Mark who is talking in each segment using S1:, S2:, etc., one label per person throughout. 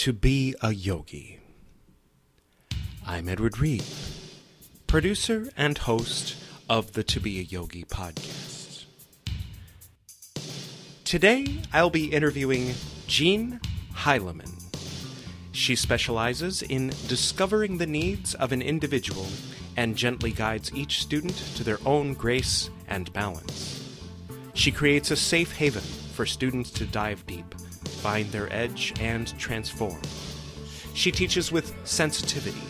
S1: To Be a Yogi. I'm Edward Reed, producer and host of the To Be a Yogi podcast. Today, I'll be interviewing Jeanne Heilemann. She specializes in discovering the needs of an individual and gently guides each student to their own grace and balance. She creates a safe haven for students to dive deep, find their edge, and transform. She teaches with sensitivity,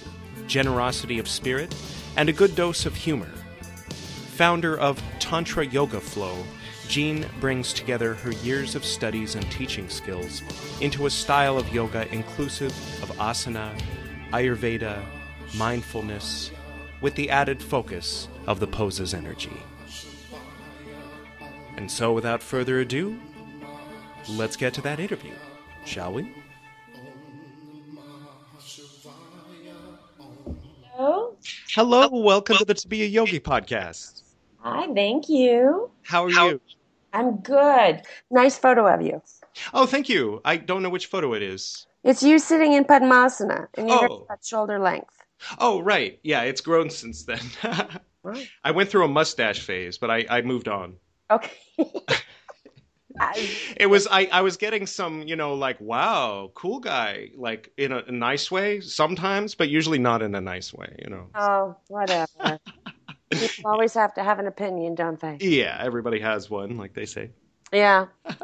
S1: generosity of spirit, and a good dose of humor. Founder of Tantra Yoga Flow, Jeanne brings together her years of studies and teaching skills into a style of yoga inclusive of asana, Ayurveda, mindfulness, with the added focus of the pose's energy. And so, without further ado, let's get to that interview, shall we?
S2: Hello.
S1: Hello, welcome to the To Be a Yogi podcast.
S2: Hi, thank you.
S1: How are you?
S2: I'm good. Nice photo of you.
S1: Oh, thank you. I don't know which photo it is.
S2: It's you sitting in Padmasana and you're
S1: Oh.
S2: at shoulder length.
S1: Oh, right. Yeah, it's grown since then.
S2: Right.
S1: I went through a mustache phase, but I, I moved on.
S2: Okay. I-
S1: It was I, I was getting some, you know, like, wow, cool guy, like in a, a nice way sometimes, but usually not in a nice way, you know.
S2: oh, whatever. People always have to have an opinion, don't they?
S1: Yeah, everybody has one, like they say.
S2: Yeah.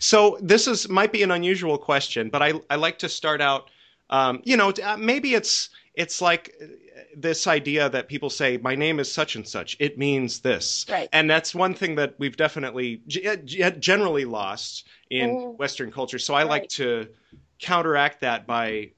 S1: So this is might be an unusual question, but I I like to start out. Um, you know, uh, maybe it's it's like this idea that people say, "My name is such and such." It means this,
S2: Right.
S1: and that's one thing that we've definitely generally lost in
S2: Mhm.
S1: Western culture. So I like to counteract that by.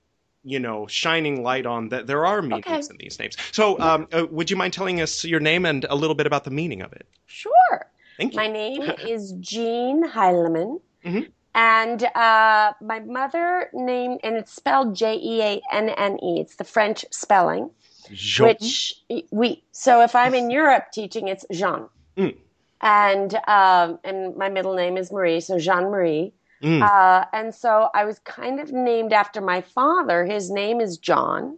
S1: You know, shining light on that there are meanings
S2: Okay.
S1: in these names. So, um, uh, would you mind telling us your name and a little bit about the meaning of it?
S2: Sure.
S1: Thank you.
S2: My name is Jeanne Heilemann.
S1: Mhm.
S2: And uh, my mother named, and it's spelled J E A N N E. It's the French spelling.
S1: Jeanne?
S2: which we so if i'm in europe teaching it's jeanne
S1: Mm.
S2: and um and my middle name is marie so jeanne marie
S1: Mm.
S2: uh and so i was kind of named after my father his name is john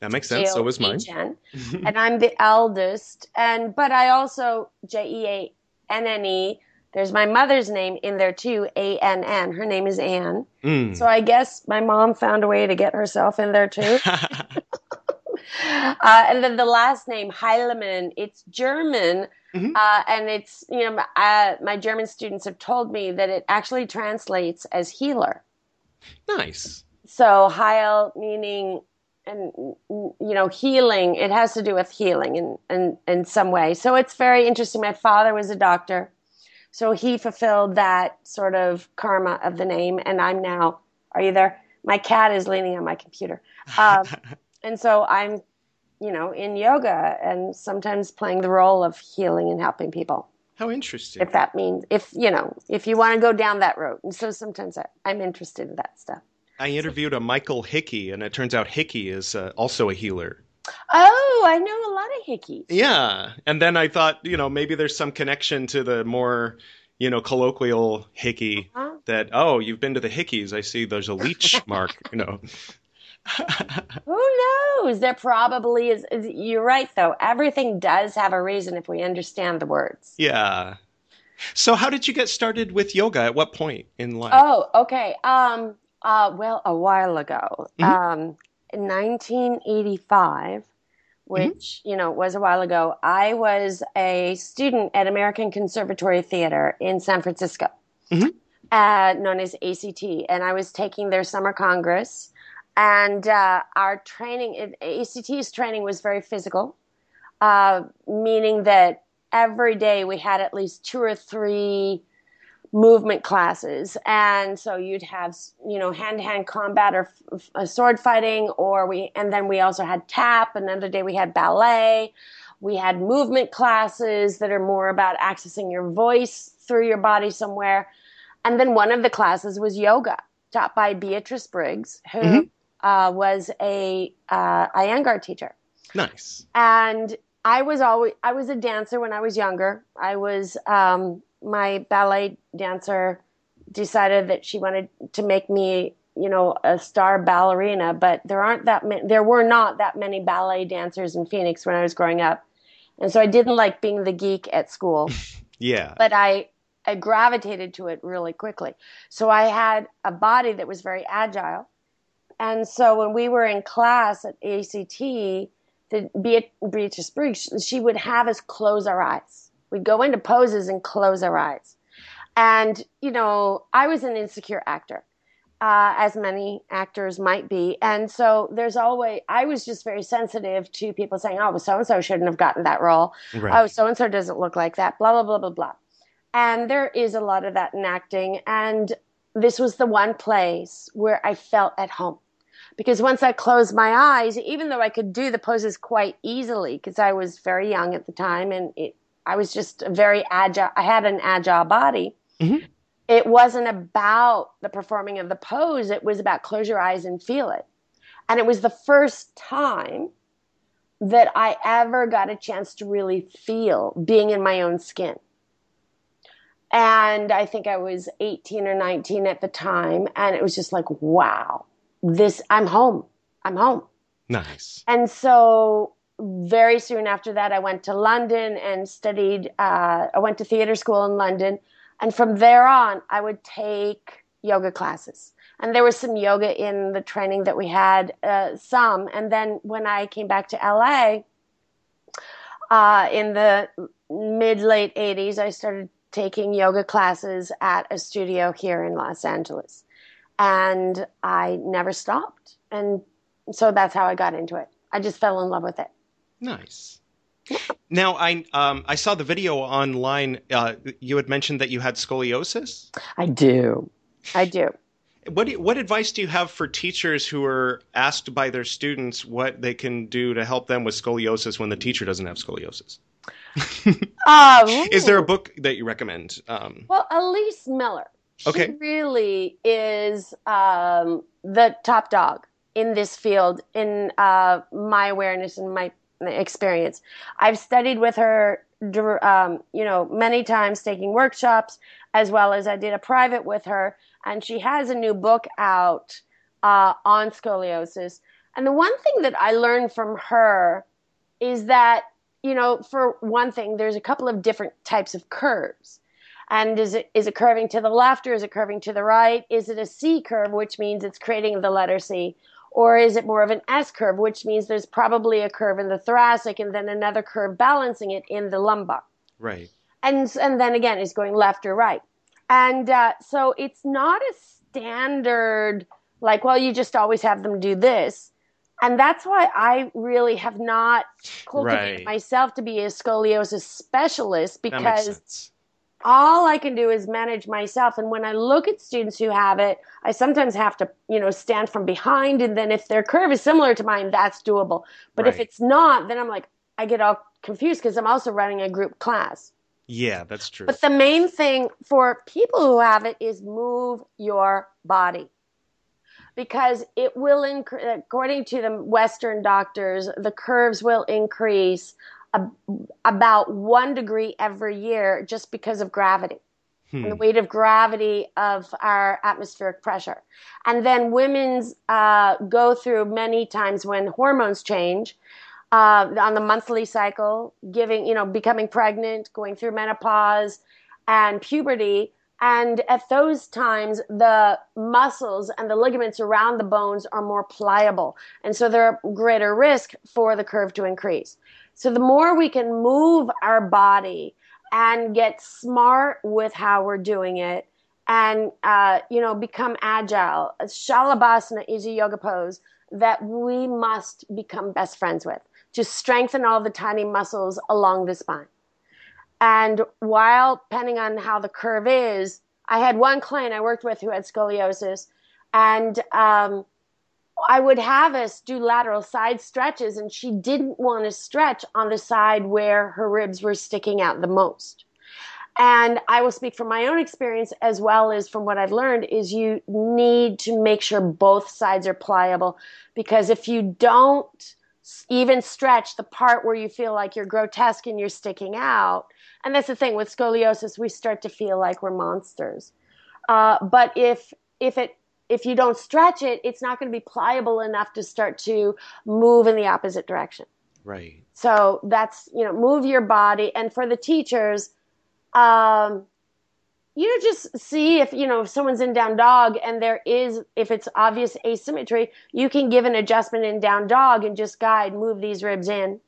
S1: that makes sense. So was mine.
S2: And i'm the eldest and but i also j-e-a-n-n-e there's my mother's name in there too a-n-n her name is anne
S1: Mm.
S2: so i guess my mom found a way to get herself in there too uh, and then the last name Heilemann, it's German,
S1: Mhm.
S2: uh, and it's you know uh, my German students have told me that it actually translates as healer.
S1: nice.
S2: So Heil meaning and you know healing. It has to do with healing in in in some way. So it's very interesting. My father was a doctor, so he fulfilled that sort of karma of the name, and I'm now. Are you there? My cat is leaning on my computer. Um, and so I'm, you know, in yoga and sometimes playing the role of healing and helping people.
S1: How interesting.
S2: If that means, if you know, if you want to go down that road. And so sometimes I, I'm interested in that stuff.
S1: I interviewed a Michael Hickey, and it turns out Hickey is uh, also a healer.
S2: Oh, I know a lot of hickeys.
S1: Yeah. And then I thought, you know, maybe there's some connection to the more, you know, colloquial Hickey
S2: Huh?
S1: that, oh, you've been to the Hickeys. I see there's a leech mark, you know.
S2: Who knows? There probably is. is- You're right, though. Everything does have a reason if we understand the words.
S1: yeah. So, how did you get started with yoga? At what point in life?
S2: Oh, okay. Um, uh, well, a while ago,
S1: Mhm.
S2: um, in 1985, which you know was a while ago, I was a student at American Conservatory Theater in San Francisco,
S1: Mhm.
S2: uh, known as ACT, and I was taking their summer congress. And uh, our training, ACT's training was very physical, uh, meaning that every day we had at least two or three movement classes. And so you'd have you know hand-to-hand combat or f- f- uh, sword fighting or we and then we also had tap another day we had ballet. We had movement classes that are more about accessing your voice through your body somewhere. And then one of the classes was yoga taught by beatrice briggs who
S1: Mhm.
S2: Uh, was a uh, iyengar teacher
S1: Nice.
S2: and I was always I was a dancer when I was younger. I was um, my ballet dancer decided that she wanted to make me you know, a star ballerina, but there aren't that many, there were not that many ballet dancers in Phoenix when I was growing up. And so I didn't like being the geek at school.
S1: yeah.
S2: But I, I gravitated to it really quickly. So I had a body that was very agile. And so when we were in class at ACT, the Beatrice Briggs, she would have us close our eyes. We'd go into poses and close our eyes. And, you know, I was an insecure actor, uh, as many actors might be. And so there's always, I was just very sensitive to people saying, oh, so and so shouldn't have gotten that role. Right. Oh, so and so doesn't look like that, blah, blah, blah, blah, blah. And there is a lot of that in acting. And this was the one place where I felt at home. Because once I closed my eyes, even though I could do the poses quite easily, because I was very young at the time and it, I was just very agile, I had an agile body Mm-hmm. It wasn't about the performing of the pose, it was about close your eyes and feel it. And it was the first time that I ever got a chance to really feel being in my own skin. And I think I was 18 or 19 at the time. And it was just like, wow, this, I'm home. I'm home.
S1: Nice.
S2: And so very soon after that, I went to London and studied, uh, I went to theater school in London and from there on, I would take yoga classes. And there was some yoga in the training that we had, uh, some. And then when I came back to LA uh, in the mid late 80s, I started taking yoga classes at a studio here in Los Angeles. And I never stopped. And so that's how I got into it. I just fell in love with it.
S1: Nice. Now, I um, I saw the video online. Uh, you had mentioned that you had scoliosis.
S2: I do. I do.
S1: What do, what advice do you have for teachers who are asked by their students what they can do to help them with scoliosis when the teacher doesn't have scoliosis? um, is there a book that you recommend? Um,
S2: well, Elise Miller.
S1: Okay.
S2: She really is um, the top dog in this field, in uh, my awareness and my experience. I've studied with her, um, you know, many times taking workshops, as well as I did a private with her, and she has a new book out uh, on scoliosis. And the one thing that I learned from her is that, you know, for one thing, there's a couple of different types of curves. And is it is it curving to the left or is it curving to the right? Is it a C curve, which means it's creating the letter C? Or is it more of an S curve, which means there's probably a curve in the thoracic and then another curve balancing it in the lumbar?
S1: Right.
S2: And, and then again, it's going left or right. And uh, so it's not a standard, like, well, you just always have them do this. And that's why I really have not cultivated right. myself to be a scoliosis specialist because all I can do is manage myself. And when I look at students who have it, I sometimes have to, you know, stand from behind. And then if their curve is similar to mine, that's doable. But right. if it's not, then I'm like, I get all confused because I'm also running a group class.
S1: Yeah, that's true.
S2: But the main thing for people who have it is move your body. Because it will, inc- according to the Western doctors, the curves will increase about one degree every year just because of gravity. Hmm. And the weight of gravity of our atmospheric pressure. And then women's uh, go through many times when hormones change uh, on the monthly cycle, giving, you know, becoming pregnant, going through menopause and puberty. And at those times, the muscles and the ligaments around the bones are more pliable. And so they're greater risk for the curve to increase. So the more we can move our body and get smart with how we're doing it and, uh, you know, become agile. Shalabhasana is a yoga pose that we must become best friends with to strengthen all the tiny muscles along the spine. And while, depending on how the curve is, I had one client I worked with who had scoliosis, and um, I would have us do lateral side stretches, and she didn't want to stretch on the side where her ribs were sticking out the most. And I will speak from my own experience as well as from what I've learned is you need to make sure both sides are pliable because if you don't even stretch the part where you feel like you're grotesque and you're sticking out, and that's the thing with scoliosis, we start to feel like we're monsters. Uh, but if if it if you don't stretch it, it's not going to be pliable enough to start to move in the opposite direction.
S1: Right.
S2: So that's, you know, move your body. And for the teachers, um, you know, just see if, you know, if someone's in down dog and there is, if it's obvious asymmetry, you can give an adjustment in down dog and just guide, move these ribs in,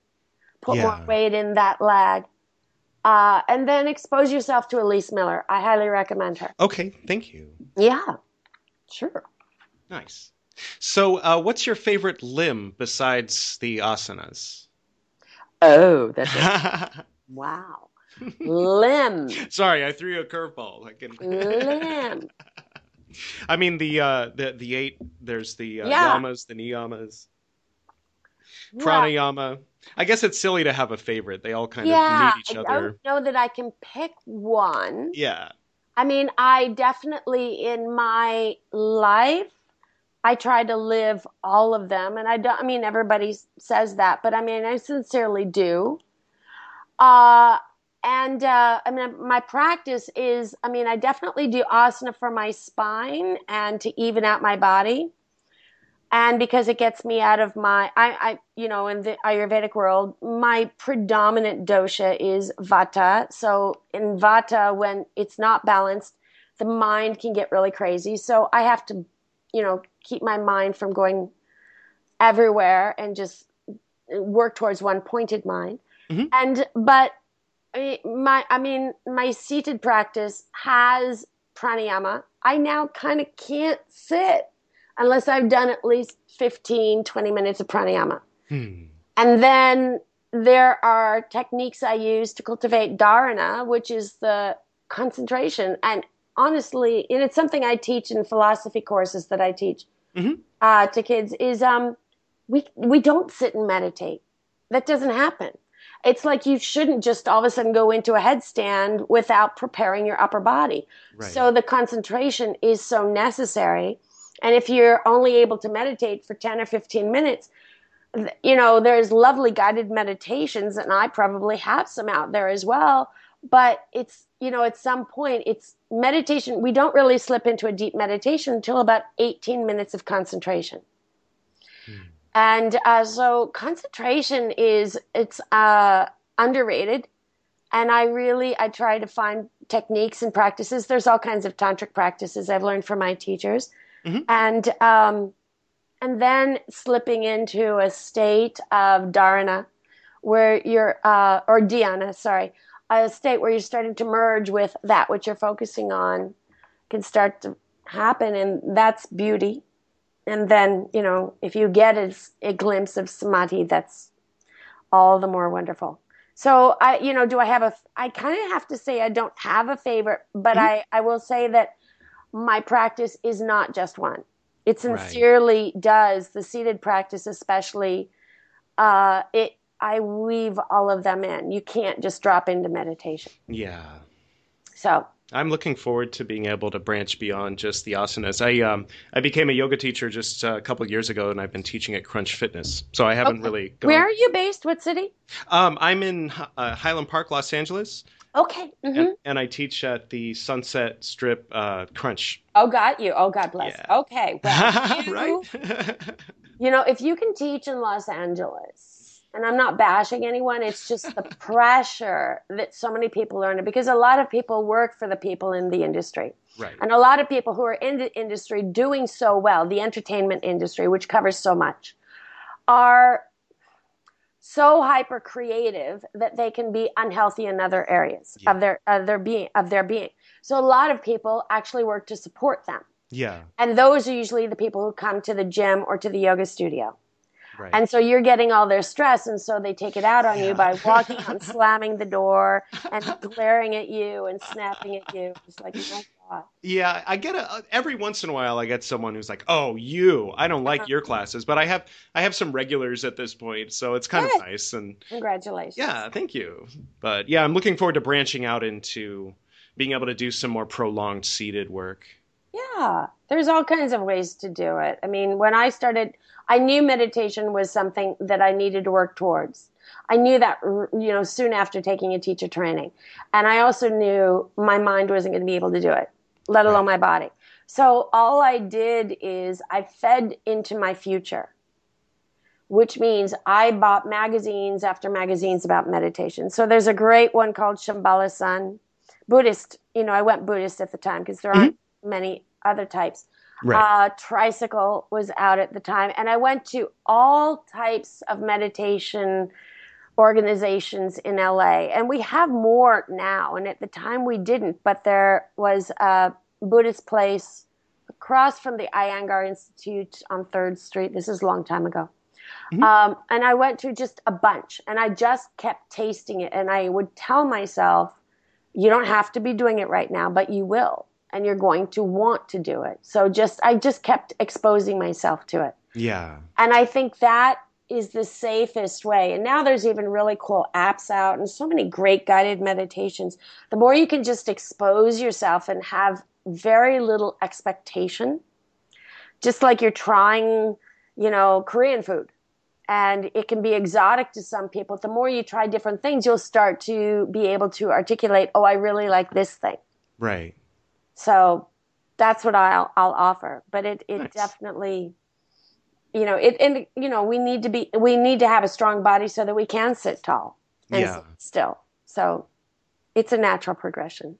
S2: put
S1: Yeah.
S2: more weight in that leg. Uh, and then expose yourself to Elise Miller. I highly recommend her.
S1: Okay. Thank you.
S2: Yeah, sure.
S1: Nice. So, uh, what's your favorite limb besides the asanas?
S2: Oh, that's wow. Limb,
S1: Sorry, I threw you a curveball. I can.
S2: limb.
S1: I mean the uh, the the eight. There's the uh,
S2: Yeah.
S1: yamas, the niyamas,
S2: Yeah.
S1: pranayama. I guess it's silly to have a favorite. They all kind
S2: Yeah,
S1: of need each
S2: I
S1: other.
S2: don't know that I can pick one.
S1: Yeah.
S2: I mean, I definitely in my life, I try to live all of them, and I don't. I mean, everybody says that, but I mean, I sincerely do. Uh, and uh, I mean, my practice is. I mean, I definitely do asana for my spine and to even out my body, and because it gets me out of my. I, I you know, in the Ayurvedic world, my predominant dosha is Vata. So in Vata, when it's not balanced, the mind can get really crazy. So I have to, you know, keep my mind from going everywhere and just work towards one pointed mind.
S1: Mhm.
S2: And but I- my, I mean, my seated practice has pranayama. I now kind of can't sit unless I've done at least 15, 20 minutes of pranayama.
S1: Hmm.
S2: And then there are techniques I use to cultivate dharana, which is the concentration. And honestly, and it's something I teach in philosophy courses that I teach
S1: Mhm.
S2: uh, to kids. Is um, we we don't sit and meditate. That doesn't happen. It's like you shouldn't just all of a sudden go into a headstand without preparing your upper body.
S1: Right.
S2: So the concentration is so necessary. And if you're only able to meditate for 10 or 15 minutes, you know, there's lovely guided meditations, and I probably have some out there as well. But it's, you know, at some point, it's meditation. We don't really slip into a deep meditation until about 18 minutes of concentration. And uh, so concentration is, it's uh, underrated. And I really, I try to find techniques and practices. There's all kinds of tantric practices I've learned from my teachers.
S1: Mhm.
S2: And, um, and then slipping into a state of dharana where you're, uh, or dhyana, sorry, a state where you're starting to merge with that which you're focusing on can start to happen. And that's beauty. And then, you know, if you get a, a glimpse of samadhi, that's all the more wonderful. So I, you know, do I have a, I kind of have to say I don't have a favorite, but I, I will say that my practice is not just one. It
S1: Right.
S2: sincerely does the seated practice, especially. Uh, it I weave all of them in. You can't just drop into meditation.
S1: Yeah.
S2: So
S1: I'm looking forward to being able to branch beyond just the asanas. I um I became a yoga teacher just uh, a couple of years ago, and I've been teaching at Crunch Fitness. So I haven't
S2: Okay.
S1: really. Gone.
S2: where are you based? What city?
S1: Um, I'm in uh, Highland Park, Los Angeles,
S2: Okay. hmm
S1: and, and I teach at the Sunset Strip uh, Crunch.
S2: Oh, got you. Oh, God bless.
S1: Yeah.
S2: Okay. Well, you,
S1: right?
S2: You know, if you can teach in Los Angeles, and I'm not bashing anyone, it's just the pressure that so many people are under because a lot of people work for the people in the industry.
S1: right.
S2: And a lot of people who are in the industry doing so well, the entertainment industry, which covers so much, are so hyper creative that they can be unhealthy in other areas
S1: Yeah.
S2: of their of their being of their being. So a lot of people actually work to support them.
S1: Yeah.
S2: And those are usually the people who come to the gym or to the yoga studio.
S1: Right.
S2: And so you're getting all their stress, and so they take it out on
S1: Yeah.
S2: you by walking and slamming the door and glaring at you and snapping at you. It's like, my God.
S1: Yeah, I get a every once in a while I get someone who's like, "Oh, you, I don't like
S2: Uh-huh.
S1: your classes," but I have I have some regulars at this point, so it's kind
S2: Good.
S1: of nice and
S2: Congratulations.
S1: yeah, thank you. But yeah, I'm looking forward to branching out into being able to do some more prolonged seated work.
S2: Yeah, there's all kinds of ways to do it. I mean, when I started, I knew meditation was something that I needed to work towards. I knew that, you know, soon after taking a teacher training. And I also knew my mind wasn't going to be able to do it, let alone my body. So all I did is I fed into my future, which means I bought magazines after magazines about meditation. So there's a great one called Shambhala Sun, Buddhist. You know, I went Buddhist at the time because there aren't mm-hmm. many other types. Right. Uh, Tricycle was out at the time, and I went to all types of meditation organizations in LA, and we have more now. And at the time, we didn't, but there was a Buddhist place across from the Iyengar Institute on Third Street. This is a long time ago. Mm-hmm. Um, and I went to just a bunch, and I just kept tasting it, and I would tell myself, "You don't have to be doing it right now, but you will." and you're going to want to do it. So just I just kept exposing myself to it.
S1: Yeah.
S2: And I think that is the safest way. And now there's even really cool apps out and so many great guided meditations. The more you can just expose yourself and have very little expectation, just like you're trying, you know, Korean food. And it can be exotic to some people. The more you try different things, you'll start to be able to articulate, oh, I really like this thing.
S1: Right.
S2: So that's what I'll I'll offer. But it it nice. definitely you know it and you know we need to be we need to have a strong body so that we can sit tall and yeah. still. So it's a natural progression.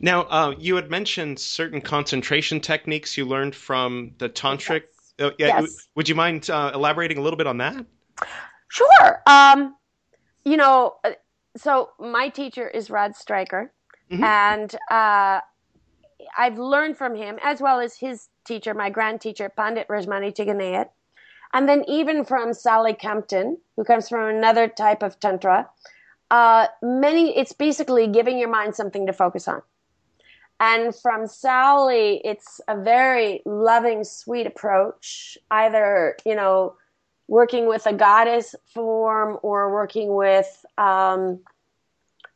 S1: Now, uh, you had mentioned certain concentration techniques you learned from the tantric. Yes. Uh, yeah, yes. Would you mind uh, elaborating a little bit on that?
S2: Sure. Um, you know, uh, so my teacher is Rod Stryker, mm-hmm. and uh, I've learned from him as well as his teacher, my grand teacher, Pandit Rajmani Tigunait. And then even from Sally Kempton, who comes from another type of Tantra, uh, many, it's basically giving your mind something to focus on. And from Sally, it's a very loving, sweet approach, either, you know, working with a goddess form or working with um,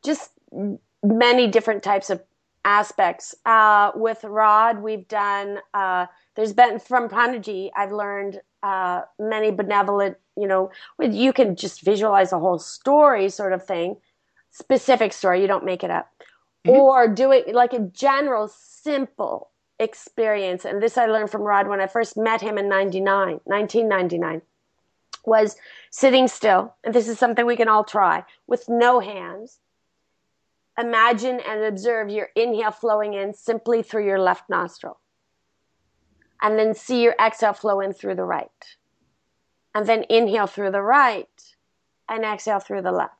S2: just many different types of aspects. Uh, with Rod, we've done, uh, there's been from Panditji, I've learned uh, many benevolent, you know, you can just visualize a whole story sort of thing, specific story, you don't make it up. Mm-hmm. Or do it like a general, simple experience. And this I learned from Rod when I first met him in 99, 1999, was sitting still. And this is something we can all try with no hands imagine and observe your inhale flowing in simply through your left nostril. And then see your exhale flow in through the right. And then inhale through the right and exhale through the left.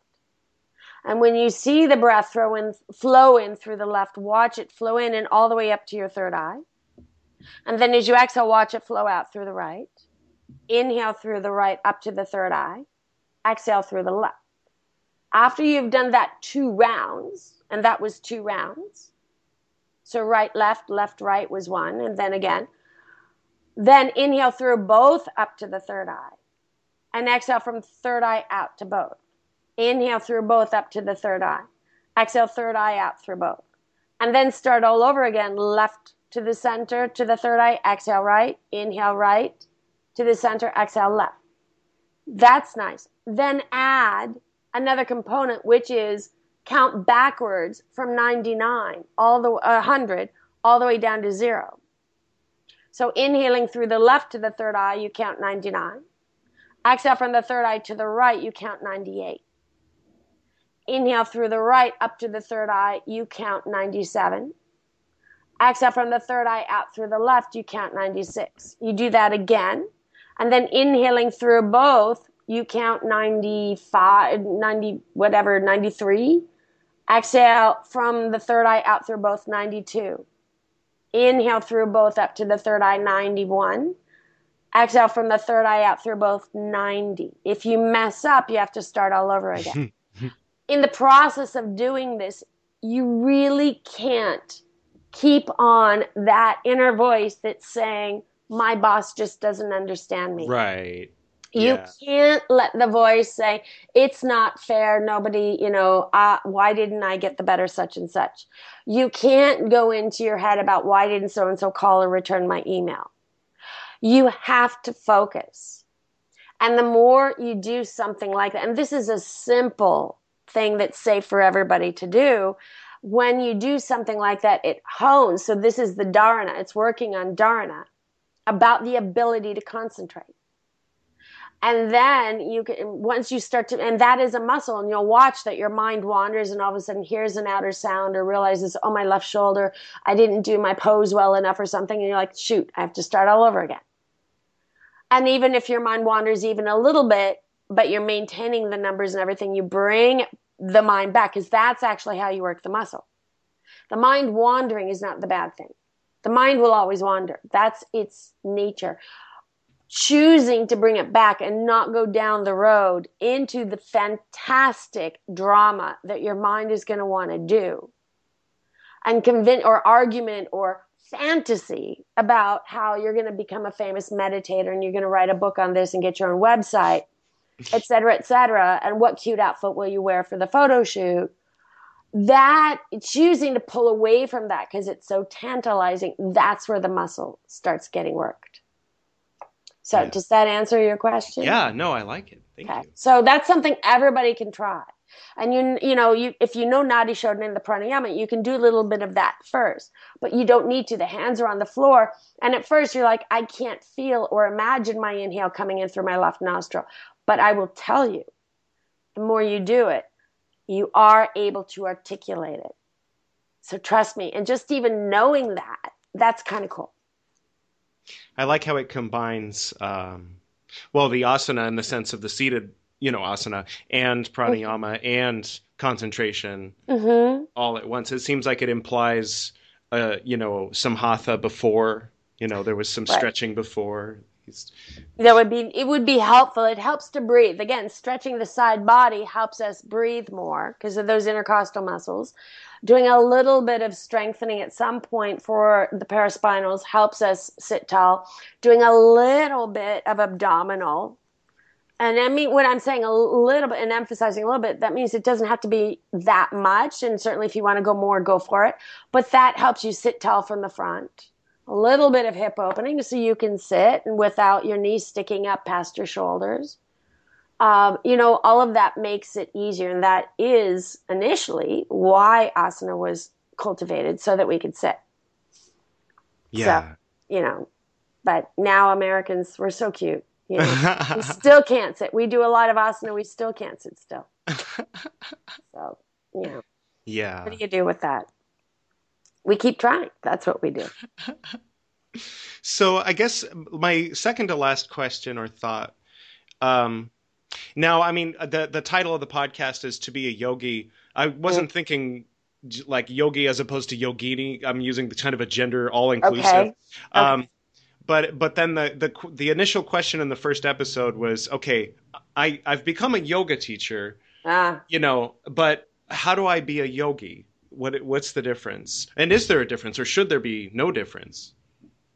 S2: And when you see the breath in, flow in through the left, watch it flow in and all the way up to your third eye. And then as you exhale, watch it flow out through the right. Inhale through the right up to the third eye. Exhale through the left. After you've done that two rounds, and that was two rounds, so right, left, left, right was one, and then again, then inhale through both up to the third eye, and exhale from third eye out to both. Inhale through both up to the third eye. Exhale third eye out through both. And then start all over again, left to the center to the third eye, exhale right, inhale right to the center, exhale left. That's nice. Then add another component, which is count backwards from 99, all the 100, all the way down to zero. So inhaling through the left to the third eye, you count 99. Exhale from the third eye to the right, you count 98. Inhale through the right up to the third eye, you count 97. Exhale from the third eye out through the left, you count 96. You do that again. And then inhaling through both, you count 95, 90, whatever, 93. Exhale from the third eye out through both 92. Inhale through both up to the third eye 91. Exhale from the third eye out through both 90. If you mess up, you have to start all over again. In the process of doing this, you really can't keep on that inner voice that's saying, my boss just doesn't understand me.
S1: Right.
S2: You yeah. can't let the voice say, it's not fair. Nobody, you know, uh, why didn't I get the better such and such? You can't go into your head about why didn't so and so call or return my email. You have to focus. And the more you do something like that, and this is a simple thing that's safe for everybody to do, when you do something like that, it hones. So this is the dharana. It's working on dharana about the ability to concentrate. And then you can, once you start to, and that is a muscle, and you'll watch that your mind wanders and all of a sudden hears an outer sound or realizes, oh, my left shoulder, I didn't do my pose well enough or something. And you're like, shoot, I have to start all over again. And even if your mind wanders even a little bit, but you're maintaining the numbers and everything, you bring the mind back because that's actually how you work the muscle. The mind wandering is not the bad thing. The mind will always wander. That's its nature. Choosing to bring it back and not go down the road into the fantastic drama that your mind is going to want to do and convince or argument or fantasy about how you're going to become a famous meditator and you're going to write a book on this and get your own website etc cetera, et cetera, and what cute outfit will you wear for the photo shoot? That choosing to pull away from that because it's so tantalizing, that's where the muscle starts getting worked. So, yeah. does that answer your question?
S1: Yeah, no, I like it. Thank okay. you.
S2: So, that's something everybody can try. And you, you know, you, if you know Nadi Shodan in the pranayama, you can do a little bit of that first, but you don't need to. The hands are on the floor. And at first you're like, I can't feel or imagine my inhale coming in through my left nostril. But I will tell you, the more you do it, you are able to articulate it. So trust me. And just even knowing that, that's kind of cool.
S1: I like how it combines, um, well, the asana in the sense of the seated, you know, asana and pranayama mm-hmm. and concentration mm-hmm. all at once. It seems like it implies, uh, you know, some hatha before, you know, there was some right. stretching before
S2: that would be it would be helpful. It helps to breathe. Again stretching the side body helps us breathe more because of those intercostal muscles. Doing a little bit of strengthening at some point for the paraspinals helps us sit tall. Doing a little bit of abdominal. And I mean, when I'm saying a little bit and emphasizing a little bit, that means it doesn't have to be that much. And certainly if you want to go more, go for it. But that helps you sit tall from the front a little bit of hip opening so you can sit without your knees sticking up past your shoulders. Um, you know, all of that makes it easier. And that is initially why asana was cultivated so that we could sit.
S1: Yeah.
S2: So, you know, but now Americans, we're so cute. You know, we still can't sit. We do a lot of asana. We still can't sit still. so, you know.
S1: Yeah.
S2: What do you do with that? We keep trying. That's what we do.
S1: so I guess my second to last question or thought. Um, now, I mean, the the title of the podcast is to be a yogi. I wasn't mm. thinking like yogi as opposed to yogini. I'm using the kind of a gender all inclusive. Okay. Um, okay. But but then the, the the initial question in the first episode was okay. I I've become a yoga teacher. Ah. You know, but how do I be a yogi? What what's the difference? And is there a difference, or should there be no difference?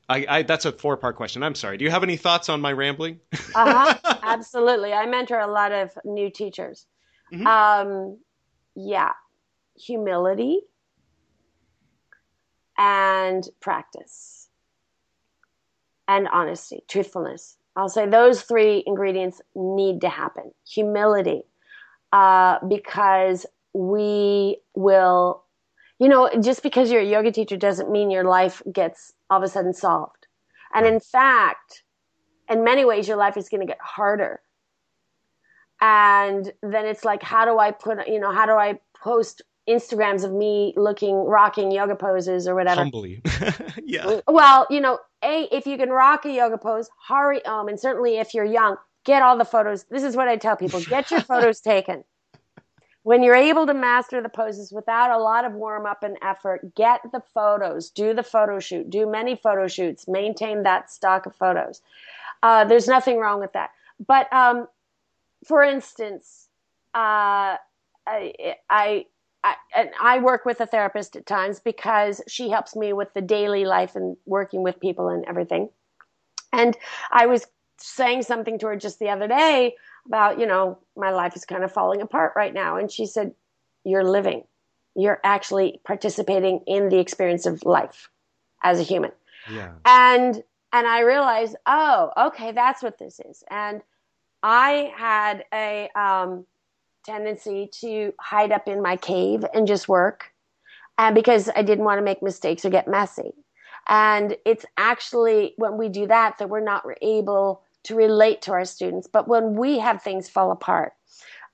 S1: I, I that's a four part question. I'm sorry. Do you have any thoughts on my rambling?
S2: uh huh. Absolutely. I mentor a lot of new teachers. Mm-hmm. Um, yeah, humility and practice and honesty, truthfulness. I'll say those three ingredients need to happen. Humility, uh, because we will you know, just because you're a yoga teacher doesn't mean your life gets all of a sudden solved. And in fact, in many ways, your life is going to get harder. And then it's like, how do I put, you know, how do I post Instagrams of me looking, rocking yoga poses or whatever?
S1: Humbly. yeah.
S2: Well, you know, A, if you can rock a yoga pose, hurry, um, and certainly if you're young, get all the photos. This is what I tell people get your photos taken when you're able to master the poses without a lot of warm up and effort, get the photos, do the photo shoot, do many photo shoots, maintain that stock of photos. Uh, there's nothing wrong with that. But um, for instance, uh, I, I, I, and I work with a therapist at times because she helps me with the daily life and working with people and everything. And I was saying something to her just the other day about, you know, my life is kind of falling apart right now. And she said, You're living. You're actually participating in the experience of life as a human.
S1: Yeah.
S2: And and I realized, oh, okay, that's what this is. And I had a um, tendency to hide up in my cave and just work. and because I didn't want to make mistakes or get messy. And it's actually when we do that that we're not able to relate to our students. But when we have things fall apart,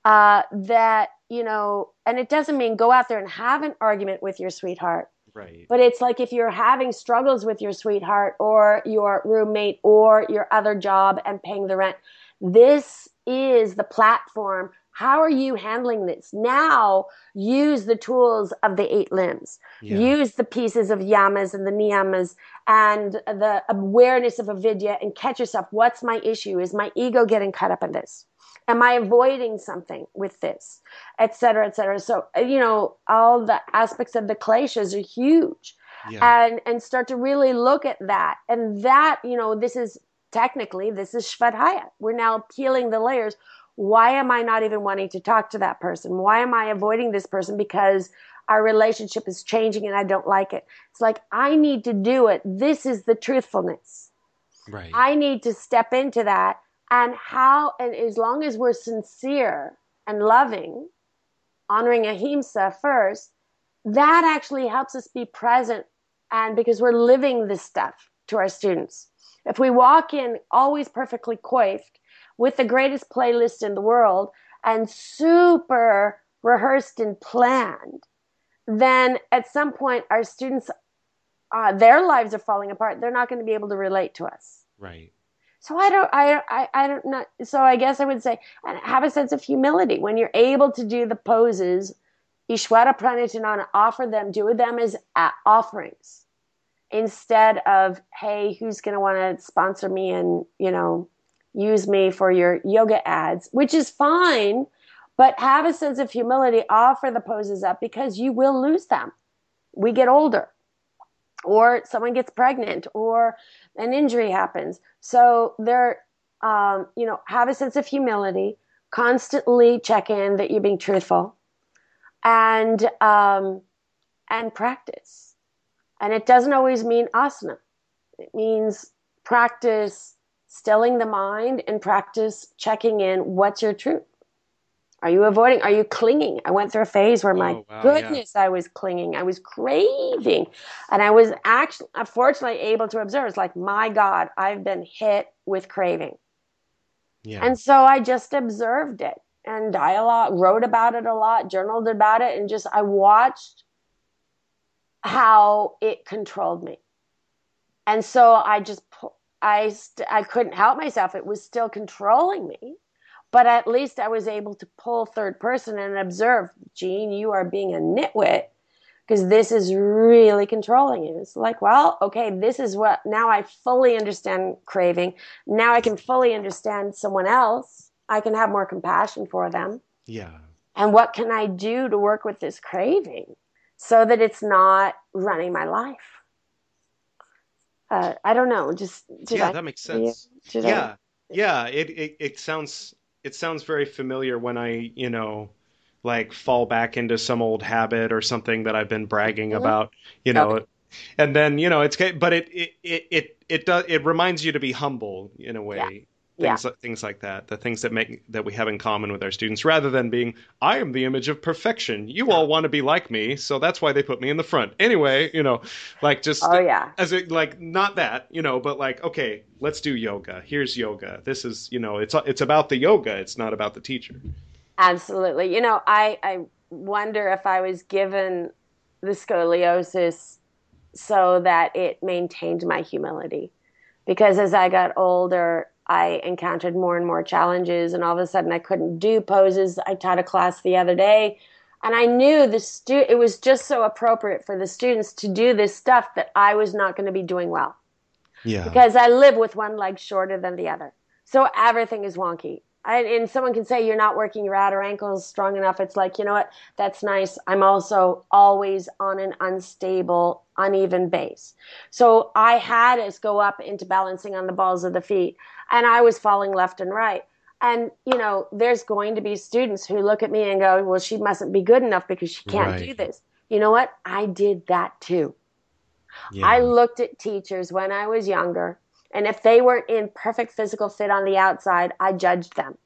S2: uh, that, you know, and it doesn't mean go out there and have an argument with your sweetheart.
S1: Right.
S2: But it's like if you're having struggles with your sweetheart or your roommate or your other job and paying the rent, this is the platform how are you handling this? Now use the tools of the eight limbs. Yeah. Use the pieces of yamas and the niyamas and the awareness of avidya and catch yourself. What's my issue? Is my ego getting caught up in this? Am I avoiding something with this? Et cetera, et cetera. So, you know, all the aspects of the kleshas are huge. Yeah. And, and start to really look at that. And that, you know, this is technically, this is Svadhyaya. We're now peeling the layers why am I not even wanting to talk to that person? Why am I avoiding this person? Because our relationship is changing and I don't like it. It's like, I need to do it. This is the truthfulness.
S1: Right.
S2: I need to step into that. And how, and as long as we're sincere and loving, honoring ahimsa first, that actually helps us be present. And because we're living this stuff to our students. If we walk in always perfectly coiffed, with the greatest playlist in the world and super rehearsed and planned, then at some point our students, uh, their lives are falling apart. They're not going to be able to relate to us.
S1: Right.
S2: So I don't, I, I, I don't know. So I guess I would say, and have a sense of humility when you're able to do the poses. Ishwara Pranidhana, offer them, do them as offerings instead of, hey, who's going to want to sponsor me and, you know, use me for your yoga ads, which is fine, but have a sense of humility, offer the poses up because you will lose them. We get older, or someone gets pregnant, or an injury happens. So there, um, you know, have a sense of humility, constantly check in that you're being truthful, and um, and practice. And it doesn't always mean asana. It means practice stilling the mind and practice checking in what's your truth? Are you avoiding are you clinging? I went through a phase where my oh, wow, goodness yeah. i was clinging. I was craving. And i was actually unfortunately uh, able to observe. It's like my god i've been hit with craving. Yeah. and so i just observed it and dialogue wrote about it a lot journaled about it and just i watched how it controlled me. And so i just I, st- I couldn't help myself. It was still controlling me. But at least I was able to pull third person and observe, Jeanne, you are being a nitwit because this is really controlling you. It's like, well, okay, this is what now I fully understand craving. Now I can fully understand someone else. I can have more compassion for them.
S1: Yeah.
S2: And what can I do to work with this craving so that it's not running my life? Uh, I don't know. Just
S1: yeah,
S2: I,
S1: that makes sense. Yeah, I, yeah. It, it it sounds it sounds very familiar when I you know like fall back into some old habit or something that I've been bragging mm-hmm. about. You know. Okay. And then you know it's but it it it it it does it reminds you to be humble in a way. Things
S2: yeah.
S1: things like that the things that make that we have in common with our students rather than being i am the image of perfection. You all want to be like me so that's why they put me in the front. Anyway you know like just
S2: oh yeah.
S1: as it like not that you know but like okay let's do yoga. Here's yoga. This is you know it's it's about the yoga. It's not about the teacher.
S2: Absolutely. You know i i wonder if i was given the scoliosis so that it maintained my humility. Because as i got older I encountered more and more challenges, and all of a sudden I couldn't do poses. I taught a class the other day, and I knew the stu- it was just so appropriate for the students to do this stuff that I was not going to be doing well.
S1: Yeah.
S2: Because I live with one leg shorter than the other. So everything is wonky. I, and someone can say you're not working your outer ankles strong enough. It's like, you know what? That's nice. I'm also always on an unstable, uneven base. So I had us go up into balancing on the balls of the feet and I was falling left and right. And, you know, there's going to be students who look at me and go, well, she mustn't be good enough because she can't right. do this. You know what? I did that too. Yeah. I looked at teachers when I was younger, and if they weren't in perfect physical fit on the outside, I judged them.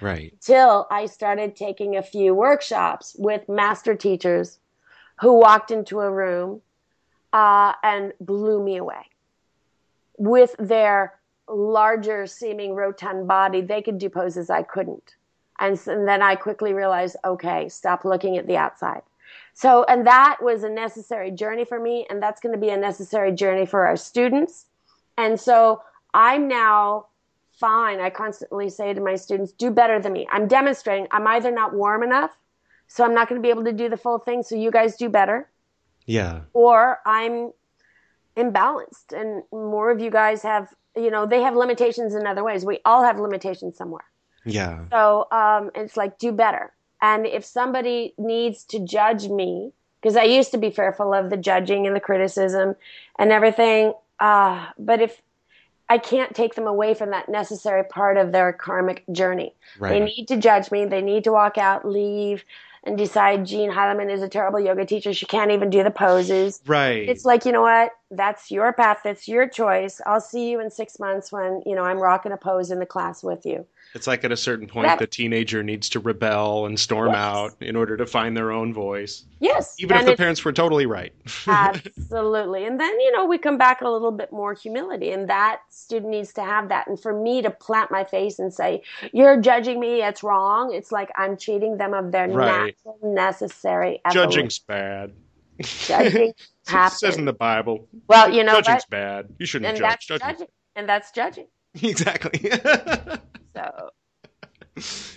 S1: Right.
S2: Till I started taking a few workshops with master teachers who walked into a room uh, and blew me away with their larger seeming rotund body. They could do poses I couldn't. And, so, and then I quickly realized, okay, stop looking at the outside. So, and that was a necessary journey for me, and that's going to be a necessary journey for our students. And so I'm now fine. I constantly say to my students, do better than me. I'm demonstrating. I'm either not warm enough, so I'm not going to be able to do the full thing, so you guys do better.
S1: Yeah.
S2: Or I'm imbalanced, and more of you guys have, you know, they have limitations in other ways. We all have limitations somewhere.
S1: Yeah.
S2: So um, it's like, do better. And if somebody needs to judge me, because I used to be fearful of the judging and the criticism and everything, uh, but if I can't take them away from that necessary part of their karmic journey,
S1: Right.
S2: they need to judge me. They need to walk out, leave, and decide Jeanne Heilemann is a terrible yoga teacher. She can't even do the poses.
S1: Right.
S2: It's like, you know what? That's your path. That's your choice. I'll see you in six months when, you know, I'm rocking a pose in the class with you.
S1: It's like at a certain point,
S2: That-
S1: the teenager needs to rebel and storm
S2: Yes.
S1: out in order to find their own voice,
S2: Yes.
S1: even if the parents were totally right.
S2: Absolutely. And then, you know, we come back a little bit more humility, and that student needs to have that. And for me to plant my face and say, You're judging me, it's wrong, it's like I'm cheating them of their
S1: Right.
S2: natural, necessary
S1: Judging's bad.
S2: Judging
S1: It says in the Bible,
S2: Well, you know
S1: judging's
S2: what?
S1: bad. You shouldn't
S2: And
S1: judge.
S2: that's
S1: Judging's-
S2: judging. And that's judging.
S1: Exactly.
S2: So,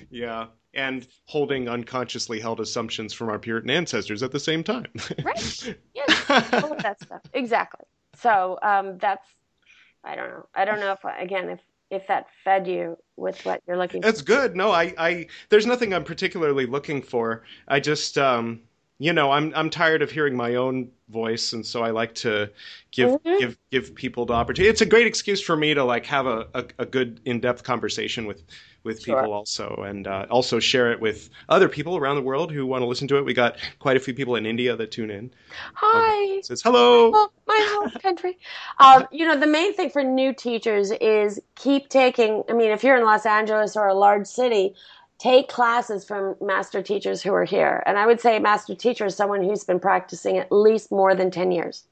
S1: yeah. And holding unconsciously held assumptions from our Puritan ancestors at the same time.
S2: Right. yes, all of that stuff. Exactly. So, um, that's, I don't know. I don't know if, again, if, if that fed you with what you're looking for.
S1: That's good. No, I, I, there's nothing I'm particularly looking for. I just, um, you know, I'm, I'm tired of hearing my own voice, and so I like to give,
S2: Mhm.
S1: give, give people the opportunity. It's a great excuse for me to like have a, a, a good in-depth conversation with, with
S2: Sure.
S1: people also, and uh, also share it with other people around the world who want to listen to it. We got quite a few people in India that tune in.
S2: Hi.
S1: It says hello.
S2: Oh, my home country. Um, you know, the main thing for new teachers is keep taking. I mean, if you're in Los Angeles or a large city, take classes from master teachers who are here. And I would say master teacher is someone who's been practicing at least more than 10 years.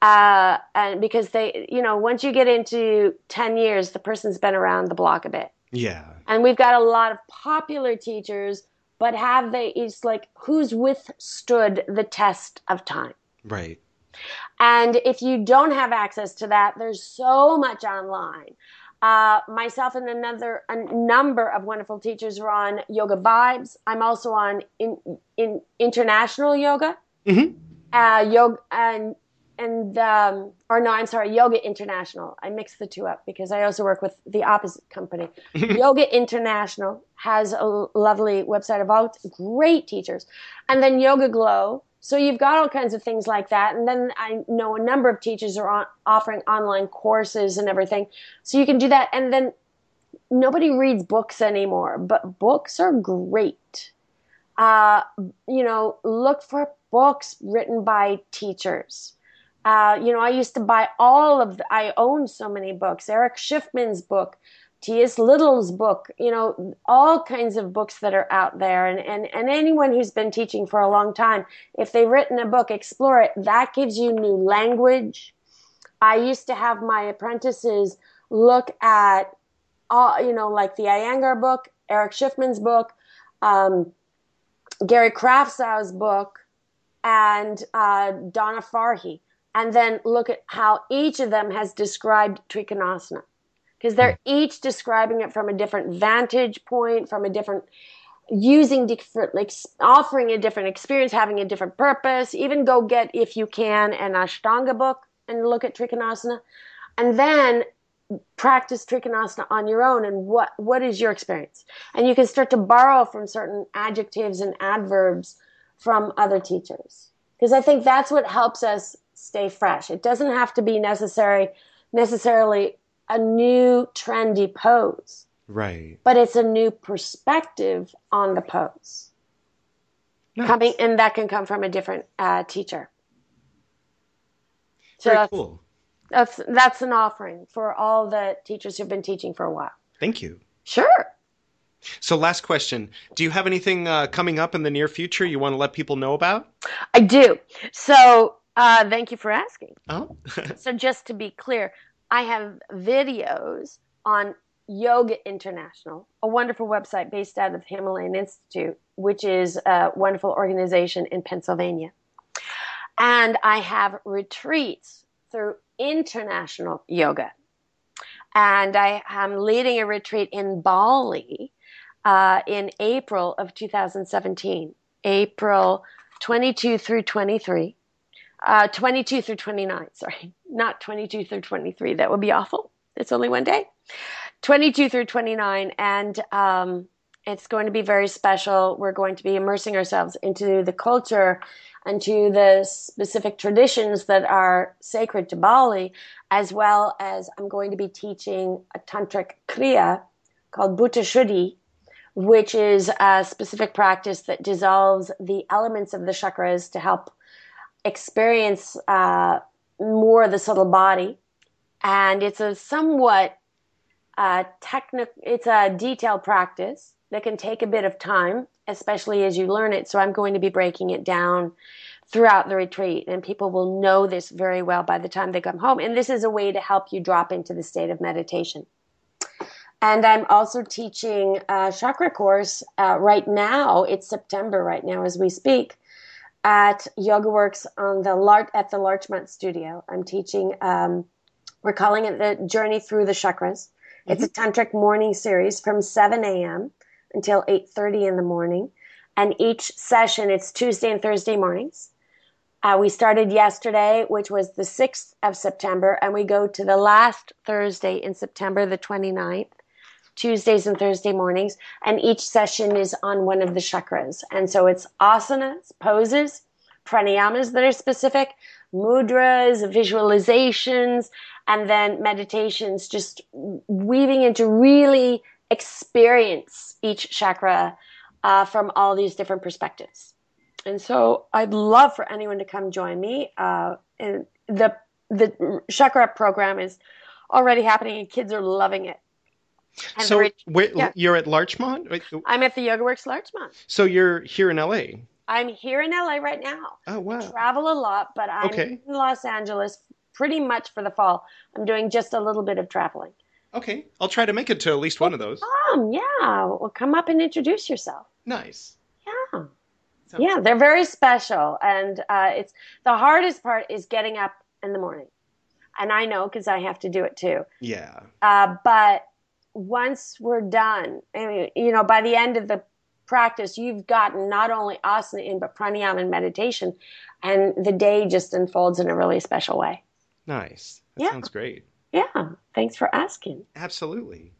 S2: Uh, and because they, you know, once you get into 10 years, the person's been around the block a bit.
S1: Yeah.
S2: And we've got a lot of popular teachers, but have they, it's like, who's withstood the test of time?
S1: Right.
S2: And if you don't have access to that, there's so much online. Uh, myself and another a number of wonderful teachers are on Yoga Vibes. I'm also on in, in international yoga,
S1: Mhm.
S2: uh, yoga and and um, or no, I'm sorry, Yoga International. I mixed the two up because I also work with the opposite company. Yoga International has a lovely website about great teachers, and then YogaGlo. So you've got all kinds of things like that, and then I know a number of teachers are on, offering online courses and everything. So you can do that, and then nobody reads books anymore, but books are great. Uh, you know, look for books written by teachers. Uh, you know, I used to buy all of the, I own so many books. Eric Schiffman's book, Tias Little's book, you know, all kinds of books that are out there. And, and, and anyone who's been teaching for a long time, if they've written a book, explore it. That gives you new language. I used to have my apprentices look at, all, you know, like the Iyengar book, Eric Schiffman's book, um, Gary Kraftsow's book, and uh, Donna Farhi, and then look at how each of them has described Trikonasana. Because they're hmm. each describing it from a different vantage point, from a different, using different, like offering a different experience, having a different purpose. Even go get, if you can, an Ashtanga book and look at Trikonasana. And then practice Trikonasana on your own and what, what is your experience? And you can start to borrow from certain adjectives and adverbs from other teachers. Because I think that's what helps us stay fresh. It doesn't have to be necessary necessarily a new trendy pose,
S1: Right.
S2: but it's a new perspective on the pose.
S1: Nice.
S2: Coming and that can come from a different uh, teacher. So
S1: Very
S2: that's,
S1: cool.
S2: that's that's an offering for all the teachers who've been teaching for a while.
S1: Thank you.
S2: Sure.
S1: So, last question: Do you have anything uh, coming up in the near future you want to let people know about?
S2: I do. So, uh, thank you for asking.
S1: Oh,
S2: So, just to be clear, I have videos on Yoga International, a wonderful website based out of the Himalayan Institute, which is a wonderful organization in Pennsylvania. And I have retreats through international yoga. And I am leading a retreat in Bali uh, in April of 2017, April 22 through 23. Uh, 22 through 29, sorry, not 22 through 23. That would be awful. It's only one day. 22 through 29. And um, it's going to be very special. We're going to be immersing ourselves into the culture and to the specific traditions that are sacred to Bali, as well as I'm going to be teaching a tantric kriya called Bhuta Shuddhi, which is a specific practice that dissolves the elements of the chakras to help experience uh, more of the subtle body. And it's a somewhat uh, technical, it's a detailed practice that can take a bit of time, especially as you learn it. So I'm going to be breaking it down throughout the retreat, and people will know this very well by the time they come home. And this is a way to help you drop into the state of meditation. And I'm also teaching a chakra course uh, right now. It's September right now as we speak at Yoga Works on the Lar- at the Larchmont Studio. I'm teaching. Um, we're calling it the Journey Through the Chakras. It's a tantric morning series from 7 a.m. until 8:30 in the morning, and each session it's Tuesday and Thursday mornings. Uh, we started yesterday, which was the 6th of September, and we go to the last Thursday in September, the 29th. Tuesdays and Thursday mornings, and each session is on one of the chakras. And so it's asanas, poses, pranayamas that are specific, mudras, visualizations, and then meditations, just weaving into really experience each chakra uh, from all these different perspectives. And so I'd love for anyone to come join me. Uh, and the the chakra program is already happening, and kids are loving it. And
S1: so
S2: ret-
S1: where,
S2: yeah.
S1: you're at Larchmont.
S2: I'm at the Yoga Works Larchmont.
S1: So you're here in LA.
S2: I'm here in LA right now.
S1: Oh wow.
S2: Travel a lot, but I'm
S1: Okay.
S2: in Los Angeles pretty much for the fall. I'm doing just a little bit of traveling.
S1: Okay, I'll try to make it to at least one of those.
S2: Um, yeah. Well, come up and introduce yourself.
S1: Nice.
S2: Yeah.
S1: Sounds-
S2: Yeah, they're very special, and uh, it's the hardest part is getting up in the morning, and I know because I have to do it too.
S1: Yeah.
S2: Uh, but once we're done, I mean, you know, by the end of the practice, you've gotten not only asana in, but pranayama and meditation, and the day just unfolds in a really special way.
S1: Nice. That
S2: Yeah.
S1: sounds great.
S2: Yeah, thanks for asking.
S1: Absolutely.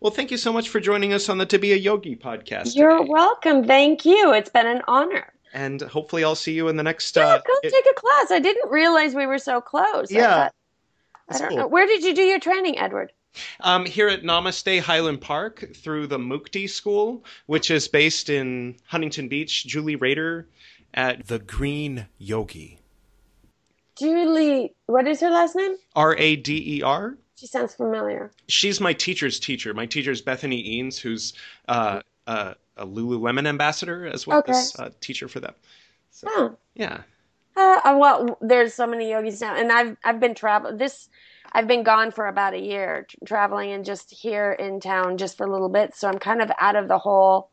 S1: Well, thank you so much for joining us on the To Be a Yogi podcast.
S2: You're
S1: today.
S2: welcome. Thank you. It's been an honor.
S1: And hopefully, I'll see you in the next.
S2: Yeah,
S1: Uh,
S2: go
S1: it-
S2: take a class. I didn't realize we were so close. I
S1: Yeah.
S2: thought- I don't
S1: cool.
S2: know. Where did you do your training, Edward?
S1: Um, here at Namaste Highland Park through the Mukti School, which is based in Huntington Beach. Julie Rader at the Green Yogi.
S2: Julie, what is her last name?
S1: R A D E R.
S2: She sounds familiar.
S1: She's my teacher's teacher. My teacher's Bethany Eanes, who's uh, uh, a Lululemon ambassador as well
S2: Okay.
S1: as uh, teacher for them. So,
S2: Oh,
S1: yeah.
S2: Uh, uh, well, there's so many yogis now, and I've I've been travel this. I've been gone for about a year, traveling and just here in town just for a little bit. So I'm kind of out of the whole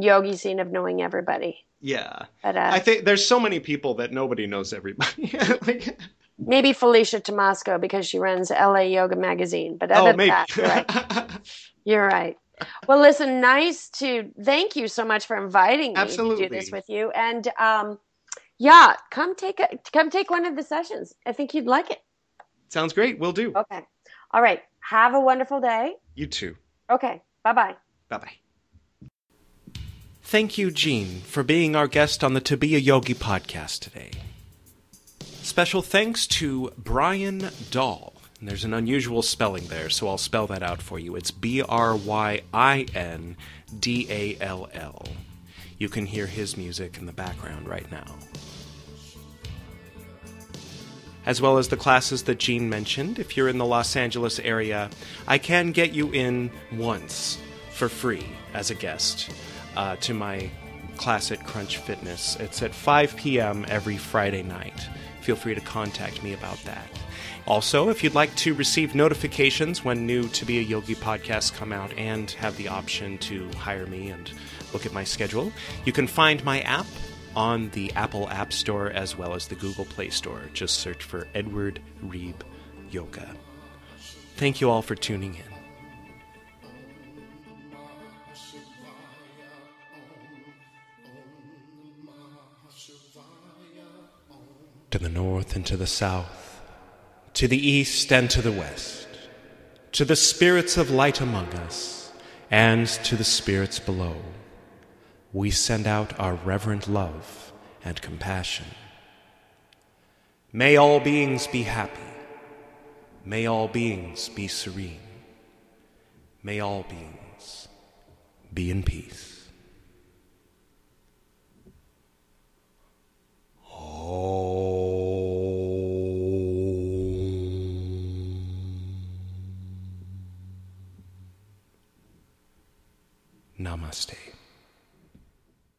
S2: yogi scene of knowing everybody.
S1: Yeah.
S2: But uh,
S1: I think there's so many people that nobody knows everybody. like,
S2: maybe Felicia Tomasco because she runs LA Yoga Magazine. But other
S1: oh,
S2: than
S1: maybe.
S2: that, you're right. You're right. Well, listen, nice to thank you so much for inviting me to do this with you. And um, yeah, come take a come take one of the sessions. I think you'd like it.
S1: Sounds great. We'll do.
S2: Okay. All right. Have a wonderful day.
S1: You too.
S2: Okay. Bye bye.
S1: Bye bye. Thank you, Jeanne, for being our guest on the To Be a Yogi podcast today. Special thanks to Bryin Dall. And there's an unusual spelling there, so I'll spell that out for you. It's B R Y I N D A L L. You can hear his music in the background right now. As well as the classes that Jeanne mentioned, if you're in the Los Angeles area, I can get you in once for free as a guest uh, to my class at Crunch Fitness. It's at 5 p.m. every Friday night. Feel free to contact me about that. Also, if you'd like to receive notifications when new To Be a Yogi podcasts come out and have the option to hire me and look at my schedule, you can find my app on the Apple App Store as well as the Google Play Store. Just search for Edward Reeb Yoga. Thank you all for tuning in. To the north and to the south, to the east and to the west, to the spirits of light among us, and to the spirits below, we send out our reverent love and compassion. May all beings be happy. May all beings be serene. May all beings be in peace. Namaste.